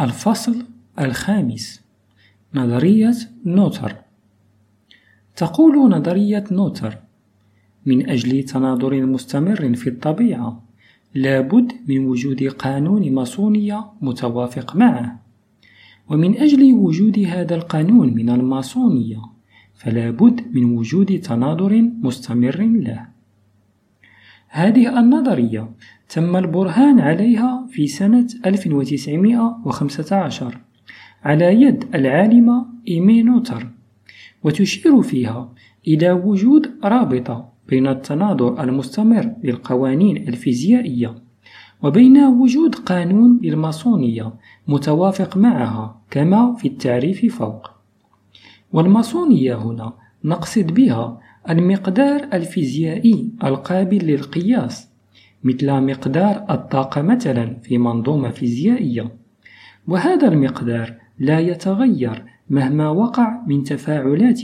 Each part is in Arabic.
الفصل الخامس. نظرية نوتر. تقول نظرية نوتر. من أجل تناظر مستمر في الطبيعة لابد من وجود قانون مصونية متوافق معه. ومن أجل وجود هذا القانون من المصونية فلا بد من وجود تناظر مستمر له. هذه النظرية تم البرهان عليها في سنة 1915 على يد العالمة إيمي نوتر وتشير فيها إلى وجود رابطة بين التناظر المستمر للقوانين الفيزيائية وبين وجود قانون للماسونية متوافق معها كما في التعريف فوق. والماسونية هنا نقصد بها المقدار الفيزيائي القابل للقياس مثل مقدار الطاقة مثلا في منظومة فيزيائية. وهذا المقدار لا يتغير مهما وقع من تفاعلات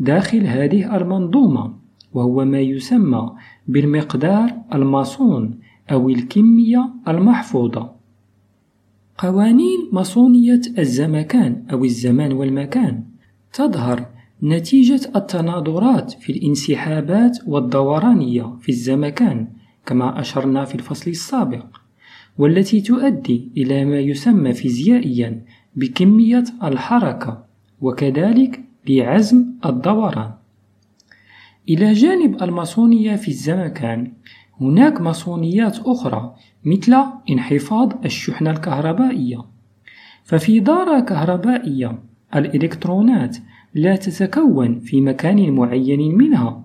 داخل هذه المنظومة وهو ما يسمى بالمقدار الماسون أو الكمية المحفوظة. قوانين ماسونية الزمكان أو الزمان والمكان تظهر نتيجة التناظرات في الانسحابات والدورانية في الزمكان كما أشرنا في الفصل السابق والتي تؤدي إلى ما يسمى فيزيائيا بكمية الحركة وكذلك لعزم الدوران. إلى جانب الماسونية في الزمكان هناك ماسونيات أخرى مثل انحفاض الشحنة الكهربائية. ففي دارة كهربائية الإلكترونات لا تتكون في مكان معين منها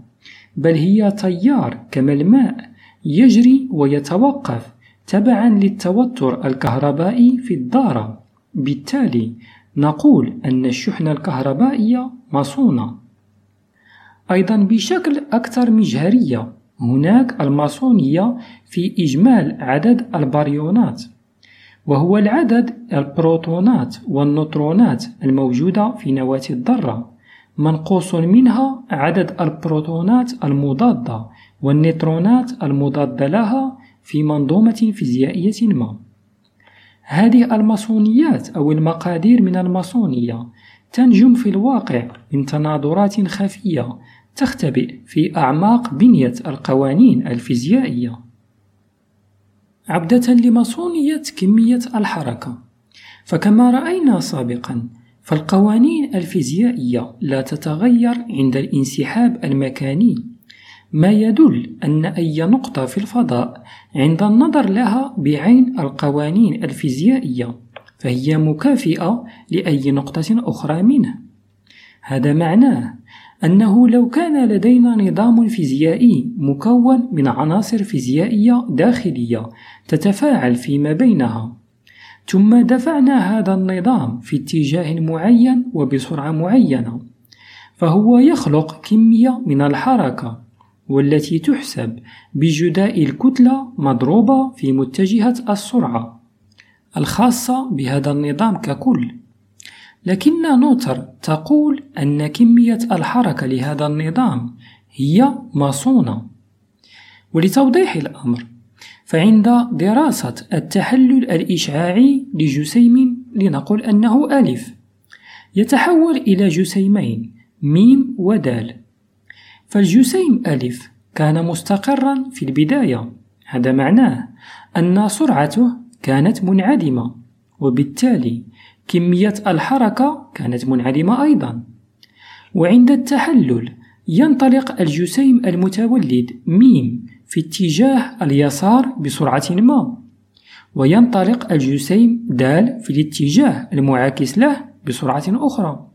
بل هي تيار كما الماء يجري ويتوقف تبعا للتوتر الكهربائي في الدارة. بالتالي نقول أن الشحنة الكهربائية مصونة أيضا بشكل أكثر مجهرية هناك الماسونية في إجمال عدد الباريونات. وهو العدد البروتونات والنوترونات الموجودة في نواة الذرة. منقوص منها عدد البروتونات المضادة والنيترونات المضادة لها في منظومة فيزيائية ما. هذه المصونيات أو المقادير من المصونية تنجم في الواقع من تناظرات خفية تختبئ في أعماق بنية القوانين الفيزيائية. عبدة لماسونية كمية الحركة. فكما رأينا سابقا فالقوانين الفيزيائية لا تتغير عند الانسحاب المكاني. ما يدل أن أي نقطة في الفضاء عند النظر لها بعين القوانين الفيزيائية فهي مكافئة لأي نقطة أخرى منه هذا معناه أنه لو كان لدينا نظام فيزيائي مكون من عناصر فيزيائية داخلية تتفاعل فيما بينها. ثم دفعنا هذا النظام في اتجاه معين وبسرعة معينة فهو يخلق كمية من الحركة والتي تحسب بجداء الكتلة مضروبة في متجهة السرعة الخاصة بهذا النظام ككل. لكن نوتر تقول أن كمية الحركة لهذا النظام هي مصونة ولتوضيح الأمر فعند دراسة التحلل الإشعاعي لجسيم لنقل أنه ألف يتحول إلى جسيمين ميم ودال. فالجسيم ألف كان مستقرا في البداية هذا معناه أن سرعته كانت منعدمة وبالتالي كمية الحركة كانت منعدمة أيضا. وعند التحلل ينطلق الجسيم المتولد ميم في اتجاه اليسار بسرعة ما وينطلق الجسيم دال في الاتجاه المعاكس له بسرعة أخرى.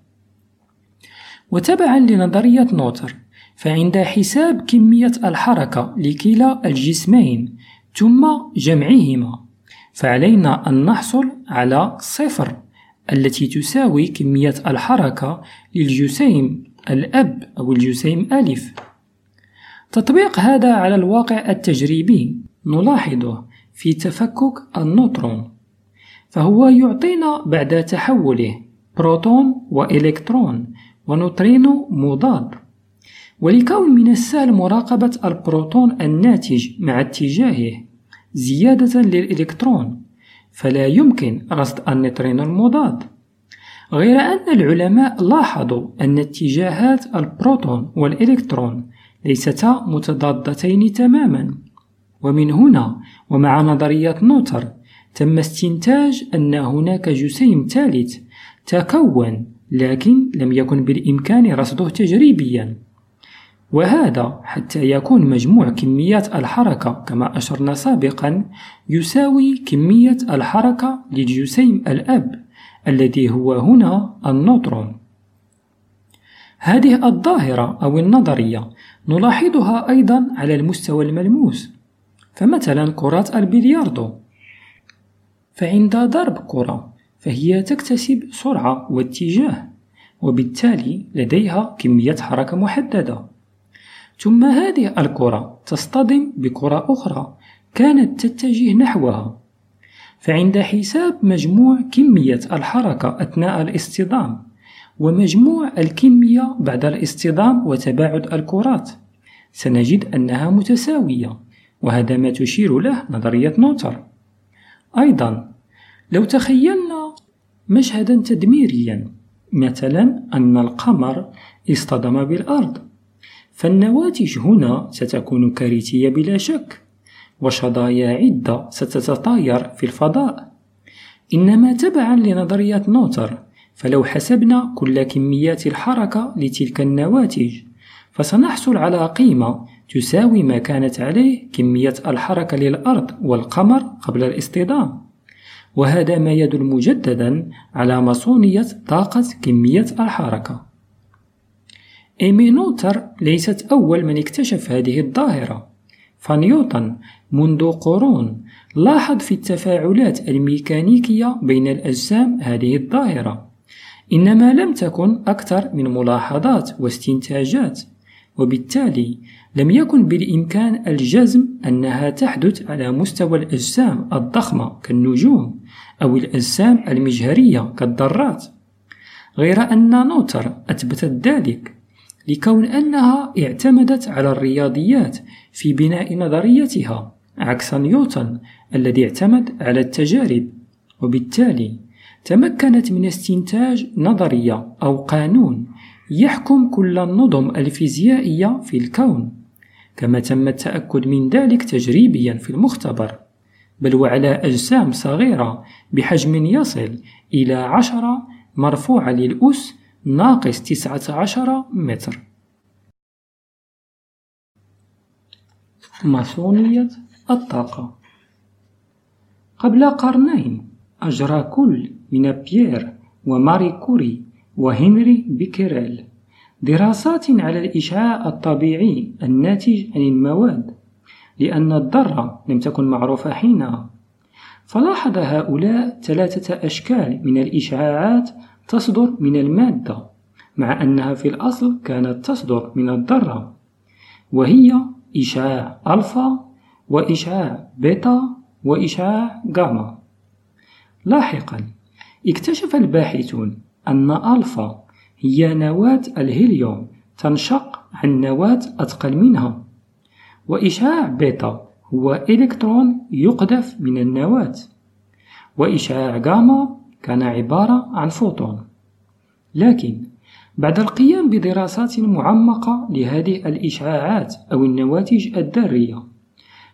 وتبعا لنظرية نوتر فعند حساب كمية الحركة لكلا الجسمين ثم جمعهما فعلينا أن نحصل على صفر. التي تساوي كمية الحركة للجسيم الأب أو الجسيم ألف. تطبيق هذا على الواقع التجريبي نلاحظه في تفكك النوترون فهو يعطينا بعد تحوله بروتون وإلكترون ونوترينو مضاد. ولكون من السهل مراقبة البروتون الناتج مع اتجاهه زيادة للإلكترون. فلا يمكن رصد النيوترينو المضاد. غير أن العلماء لاحظوا أن اتجاهات البروتون والإلكترون ليستا متضادتين تماما. ومن هنا ومع نظرية نوتر تم استنتاج أن هناك جسيم ثالث تكون لكن لم يكن بالإمكان رصده تجريبيا. وهذا حتى يكون مجموع كميات الحركة كما أشرنا سابقا يساوي كمية الحركة للجسيم الأب الذي هو هنا النوترون. هذه الظاهرة أو النظرية نلاحظها أيضا على المستوى الملموس. فمثلا كرات البلياردو. فعند ضرب كرة فهي تكتسب سرعة واتجاه وبالتالي لديها كمية حركة محددة. ثم هذه الكرة تصطدم بكرة أخرى كانت تتجه نحوها. فعند حساب مجموع كمية الحركة أثناء الاصطدام ومجموع الكمية بعد الاصطدام وتباعد الكرات سنجد أنها متساوية وهذا ما تشير له نظرية نوتر. أيضا لو تخيلنا مشهدا تدميريا مثلا أن القمر اصطدم بالأرض. فالنواتج هنا ستكون كارثية بلا شك وشظايا عدة ستتطاير في الفضاء. إنما تبعا لنظرية نوتر فلو حسبنا كل كميات الحركة لتلك النواتج فسنحصل على قيمة تساوي ما كانت عليه كمية الحركة للأرض والقمر قبل الاصطدام. وهذا ما يدل مجددا على مصونية طاقة كمية الحركة. إيمي نوتر ليست أول من اكتشف هذه الظاهرة. فنيوتن منذ قرون لاحظ في التفاعلات الميكانيكية بين الأجسام هذه الظاهرة إنما لم تكن أكثر من ملاحظات واستنتاجات وبالتالي لم يكن بالإمكان الجزم أنها تحدث على مستوى الأجسام الضخمة كالنجوم أو الأجسام المجهرية كالذرات. غير أن نوتر أثبتت ذلك. لكون أنها اعتمدت على الرياضيات في بناء نظريتها عكس نيوتن الذي اعتمد على التجارب وبالتالي تمكنت من استنتاج نظرية أو قانون يحكم كل النظم الفيزيائية في الكون كما تم التأكد من ذلك تجريبيا في المختبر بل وعلى أجسام صغيرة بحجم يصل إلى عشرة مرفوعة للأس ناقص تسعة عشر متر. ماسونية الطاقة. قبل قرنين أجرى كل من بيير وماري كوري وهنري بيكيريل دراسات على الإشعاع الطبيعي الناتج عن المواد لأن الذرة لم تكن معروفة حينها. فلاحظ هؤلاء ثلاثة أشكال من الإشعاعات تصدر من المادة مع أنها في الأصل كانت تصدر من الذرة. وهي إشعاع ألفا وإشعاع بيتا وإشعاع غاما لاحقا اكتشف الباحثون أن ألفا هي نواة الهيليوم تنشق عن نواة أثقل منها. وإشعاع بيتا هو إلكترون يقذف من النواة. وإشعاع غاما كان عبارة عن فوتون. لكن بعد القيام بدراسات معمقة لهذه الإشعاعات أو النواتج الذرية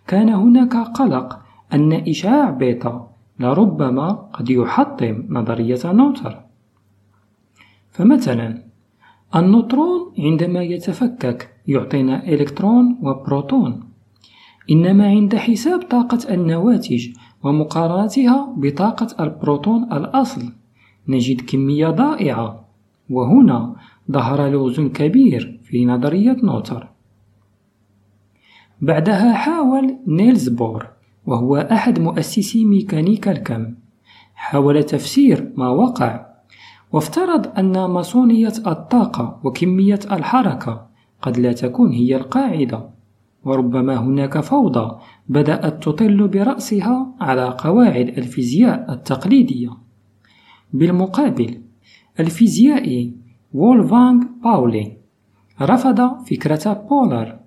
كان هناك قلق أن إشعاع بيتا لربما قد يحطم نظرية نوتر. فمثلا النوترون عندما يتفكك يعطينا إلكترون وبروتون. إنما عند حساب طاقة النواتج ومقارنتها بطاقة النوترون الأصل. نجد كمية ضائعة. وهنا ظهر لغز كبير في نظرية نوتر. بعدها حاول نيلز بور وهو أحد مؤسسي ميكانيكا الكم. حاول تفسير ما وقع. وافترض أن مصونية الطاقة وكمية الحركة قد لا تكون هي القاعدة. وربما هناك فوضى بدأت تطل برأسها على قواعد الفيزياء التقليدية. بالمقابل الفيزيائي وولفغانغ باولي رفض فكرة بور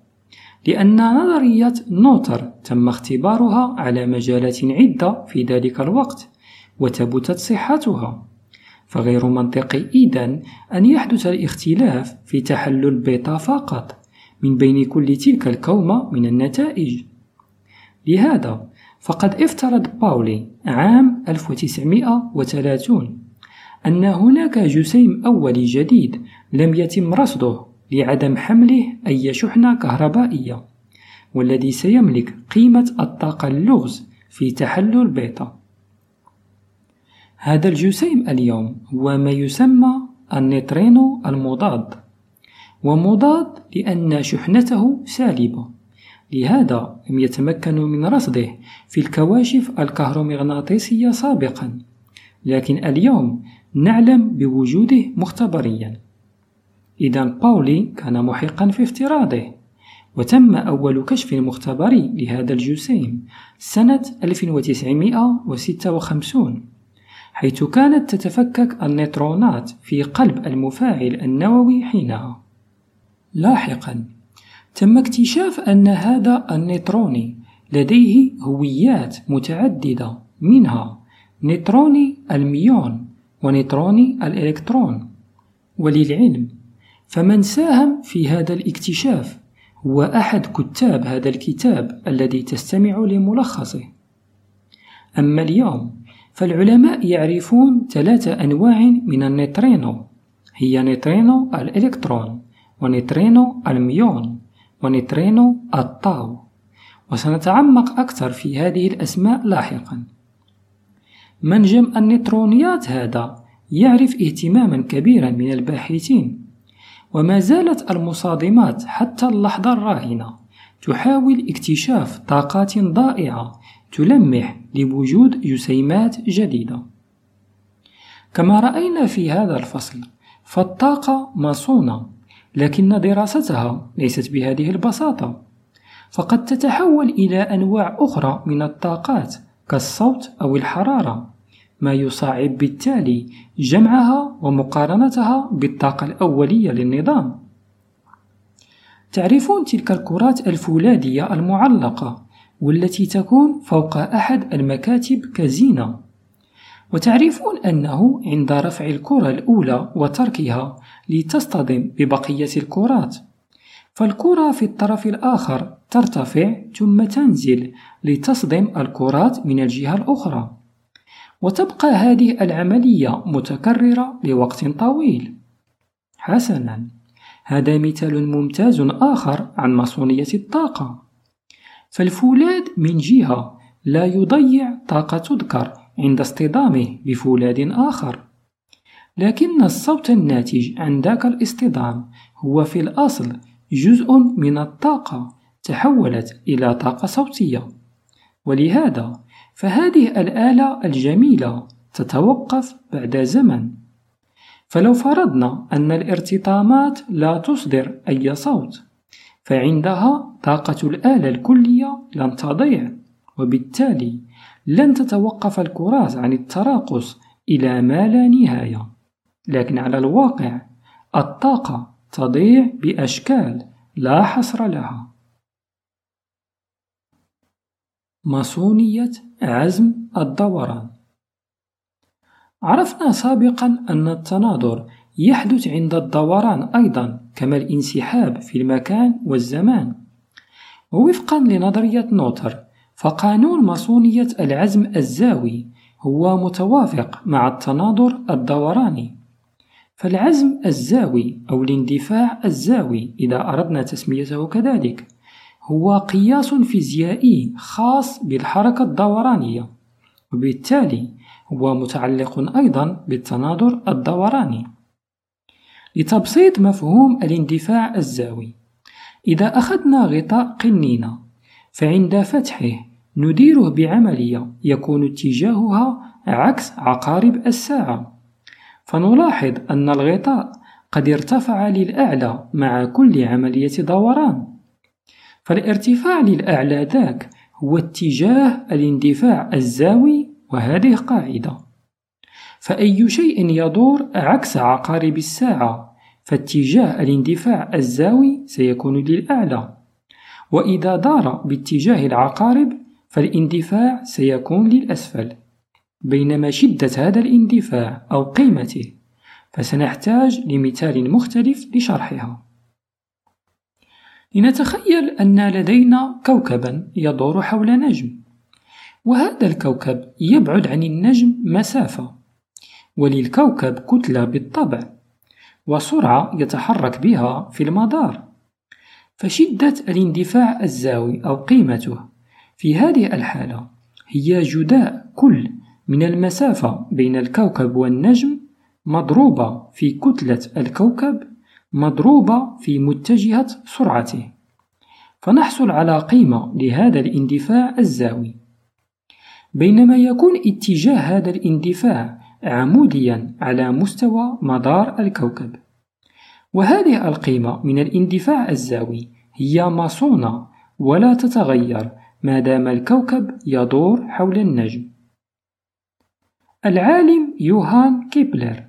لأن نظرية نوتر تم اختبارها على مجالات عدة في ذلك الوقت وثبتت صحتها. فغير منطقي إذن أن يحدث الاختلاف في تحلل بيتا فقط. من بين كل تلك الكومة من النتائج. لهذا فقد افترض باولي عام 1930 أن هناك جسيم أولي جديد لم يتم رصده لعدم حمله أي شحنة كهربائية والذي سيملك قيمة الطاقة اللغز في تحلل بيتا. هذا الجسيم اليوم هو ما يسمى النيترينو المضاد. ومضاد لأن شحنته سالبة. لهذا لم يتمكنوا من رصده في الكواشف الكهرومغناطيسية سابقا. لكن اليوم نعلم بوجوده مختبريا. إذا باولي كان محقا في افتراضه وتم أول كشف مختبري لهذا الجسيم سنة 1956 حيث كانت تتفكك النيترونات في قلب المفاعل النووي حينها. لاحقا. تم اكتشاف أن هذا النيترينو لديه هويات متعددة منها نيترينو الميون ونيترينو الإلكترون. وللعلم فمن ساهم في هذا الاكتشاف هو أحد كتاب هذا الكتاب الذي تستمع لملخصه. أما اليوم فالعلماء يعرفون ثلاثة أنواع من النيترينو. هي نيترينو الإلكترون. ونيترينو الميون ونيترينو الطاو. وسنتعمق أكثر في هذه الأسماء لاحقا. منجم النيترينوات هذا يعرف اهتماما كبيرا من الباحثين. وما زالت المصادمات حتى اللحظة الراهنة تحاول اكتشاف طاقات ضائعة تلمح لوجود جسيمات جديدة. كما رأينا في هذا الفصل فالطاقة مصونة لكن دراستها ليست بهذه البساطة. فقد تتحول إلى أنواع أخرى من الطاقات كالصوت أو الحرارة ما يصعب بالتالي جمعها ومقارنتها بالطاقة الأولية للنظام. تعرفون تلك الكرات الفولاذية المعلقة والتي تكون فوق أحد المكاتب كزينة وتعرفون أنه عند رفع الكرة الأولى وتركها لتصطدم ببقية الكرات. فالكرة في الطرف الآخر ترتفع ثم تنزل لتصدم الكرات من الجهة الأخرى. وتبقى هذه العملية متكررة لوقت طويل. حسنا. هذا مثال ممتاز آخر عن مصونية الطاقة. فالفولاذ من جهة لا يضيع طاقة تذكر عند اصطدامه بفولاذ آخر. لكن الصوت الناتج عن ذاك الاصطدام هو في الأصل جزء من الطاقة تحولت إلى طاقة صوتية. ولهذا فهذه الآلة الجميلة تتوقف بعد زمن. فلو فرضنا أن الارتطامات لا تصدر أي صوت فعندها طاقة الآلة الكلية لن تضيع. وبالتالي لن تتوقف الكرات عن التراقص إلى ما لا نهاية. لكن على الواقع الطاقة تضيع بأشكال لا حصر لها. ماسونية عزم الدوران. عرفنا سابقا أن التناظر يحدث عند الدوران أيضا كما الانسحاب في المكان والزمان. ووفقا لنظرية نوتر فقانون ماسونية العزم الزاوي هو متوافق مع التناظر الدوراني. فالعزم الزاوي أو الاندفاع الزاوي إذا أردنا تسميته كذلك هو قياس فيزيائي خاص بالحركة الدورانية وبالتالي هو متعلق أيضا بالتناظر الدوراني. لتبسيط مفهوم الاندفاع الزاوي إذا أخذنا غطاء قنينة فعند فتحه نديره بعملية يكون اتجاهها عكس عقارب الساعة. فنلاحظ أن الغطاء قد ارتفع للأعلى مع كل عملية دوران. فالارتفاع للأعلى ذاك هو اتجاه الاندفاع الزاوي وهذه قاعدة. فأي شيء يدور عكس عقارب الساعة فاتجاه الاندفاع الزاوي سيكون للأعلى. وإذا دار باتجاه العقارب فالإندفاع سيكون للأسفل. بينما شدة هذا الاندفاع أو قيمته فسنحتاج لمثال مختلف لشرحها. لنتخيل أن لدينا كوكبا يدور حول نجم وهذا الكوكب يبعد عن النجم مسافة وللكوكب كتلة بالطبع وسرعة يتحرك بها في المدار فشدة الاندفاع الزاوي أو قيمته في هذه الحالة هي جداء كل من المسافة بين الكوكب والنجم مضروبة في كتلة الكوكب مضروبة في متجهة سرعته. فنحصل على قيمة لهذا الاندفاع الزاوي. بينما يكون اتجاه هذا الاندفاع عموديا على مستوى مدار الكوكب. وهذه القيمة من الاندفاع الزاوي هي مصونة ولا تتغير ما دام الكوكب يدور حول النجم. العالم يوهان كيبلر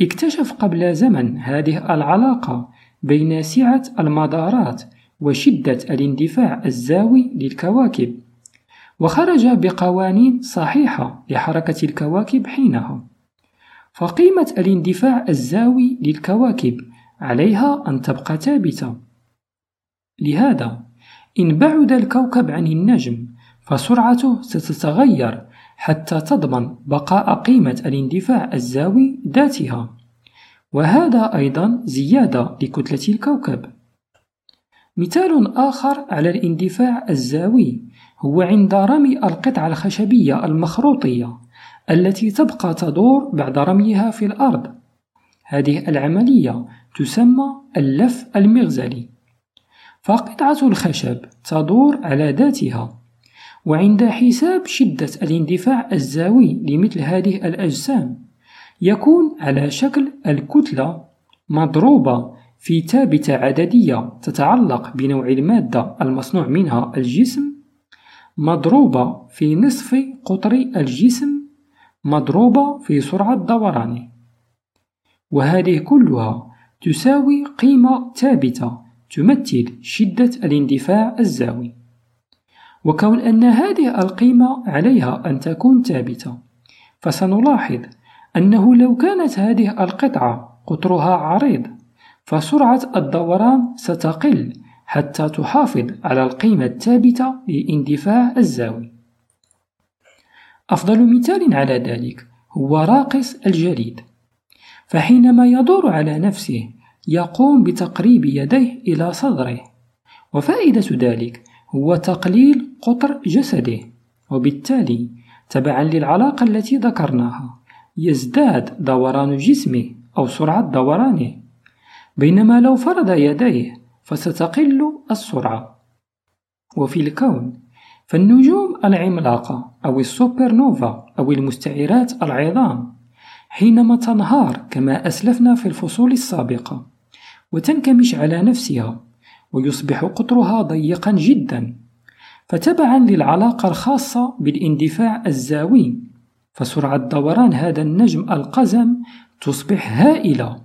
اكتشف قبل زمن هذه العلاقة بين سعة المدارات وشدة الاندفاع الزاوي للكواكب وخرج بقوانين صحيحة لحركة الكواكب حينها. فقيمة الاندفاع الزاوي للكواكب عليها أن تبقى ثابتة. لهذا إن بعد الكوكب عن النجم فسرعته ستتغير حتى تضمن بقاء قيمة الاندفاع الزاوي ذاتها. وهذا أيضا زيادة لكتلة الكوكب. مثال آخر على الاندفاع الزاوي هو عند رمي القطعة الخشبية المخروطية التي تبقى تدور بعد رميها في الأرض. هذه العملية تسمى اللف المغزلي. فقطعة الخشب تدور على ذاتها وعند حساب شدة الاندفاع الزاوي لمثل هذه الأجسام يكون على شكل الكتلة مضروبة في ثابتة عددية تتعلق بنوع المادة المصنوع منها الجسم مضروبة في نصف قطر الجسم مضروبة في سرعة دورانه وهذه كلها تساوي قيمة ثابتة تمثل شدة الاندفاع الزاوي. وكون أن هذه القيمة عليها أن تكون ثابتة. فسنلاحظ أنه لو كانت هذه القطعة قطرها عريض فسرعة الدوران ستقل حتى تحافظ على القيمة الثابتة للاندفاع الزاوي. أفضل مثال على ذلك هو راقص الجليد. فحينما يدور على نفسه يقوم بتقريب يديه إلى صدره. وفائدة ذلك هو تقليل قطر جسده وبالتالي تبعا للعلاقة التي ذكرناها يزداد دوران جسمه أو سرعة دورانه. بينما لو فرد يديه فستقل السرعة. وفي الكون فالنجوم العملاقة أو السوبر نوفا أو المستعرات العظام حينما تنهار كما أسلفنا في الفصول السابقة وتنكمش على نفسها ويصبح قطرها ضيقا جدا. فتبعا للعلاقة الخاصة بالاندفاع الزاوي فسرعة دوران هذا النجم القزم تصبح هائلة.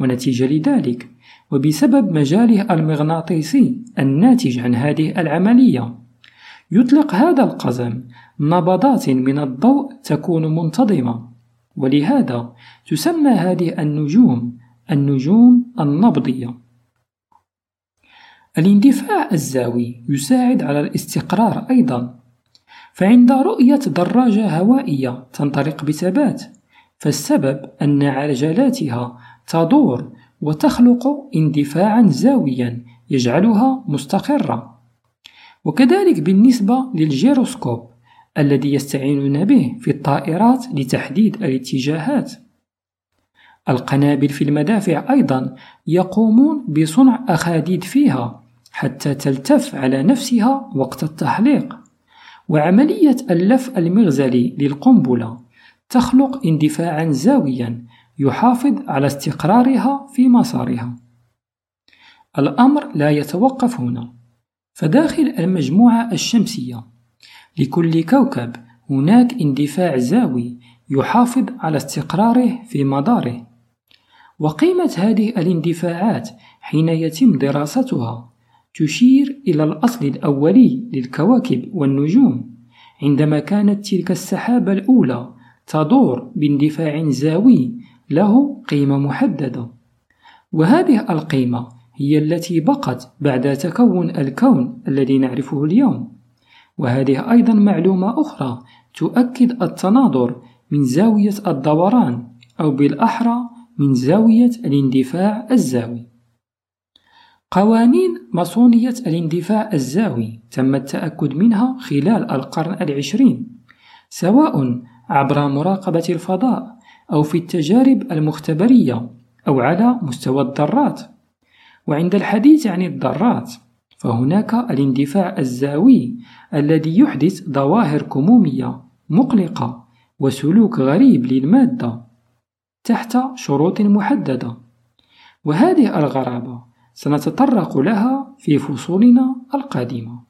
ونتيجة لذلك وبسبب مجاله المغناطيسي الناتج عن هذه العملية يطلق هذا القزم نبضات من الضوء تكون منتظمة. ولهذا تسمى هذه النجوم النجوم النبضية. الاندفاع الزاوي يساعد على الاستقرار أيضا. فعند رؤية دراجة هوائية تنطلق بثبات فالسبب أن عجلاتها تدور وتخلق اندفاعا زاويا يجعلها مستقرة. وكذلك بالنسبة للجيروسكوب الذي يستعينون به في الطائرات لتحديد الاتجاهات. القنابل في المدافع أيضا يقومون بصنع أخاديد فيها حتى تلتف على نفسها وقت التحليق. وعملية اللف المغزلي للقنبلة تخلق اندفاعا زاويا يحافظ على استقرارها في مسارها. الأمر لا يتوقف هنا فداخل المجموعة الشمسية لكل كوكب هناك اندفاع زاوي يحافظ على استقراره في مداره. وقيمة هذه الاندفاعات حين يتم دراستها تشير إلى الأصل الأولي للكواكب والنجوم عندما كانت تلك السحابة الأولى تدور باندفاع زاوي له قيمة محددة. وهذه القيمة هي التي بقت بعد تكون الكون الذي نعرفه اليوم. وهذه أيضا معلومة أخرى تؤكد التناظر من زاوية الدوران أو بالأحرى من زاوية الاندفاع الزاوي. قوانين ماسونية الاندفاع الزاوي تم التأكد منها خلال القرن العشرين سواء عبر مراقبة الفضاء أو في التجارب المختبرية أو على مستوى الذرات. وعند الحديث عن الذرات فهناك الاندفاع الزاوي الذي يحدث ظواهر كمومية مقلقة وسلوك غريب للمادة. تحت شروط محددة. وهذه الغرابة سنتطرق لها في فصولنا القادمة.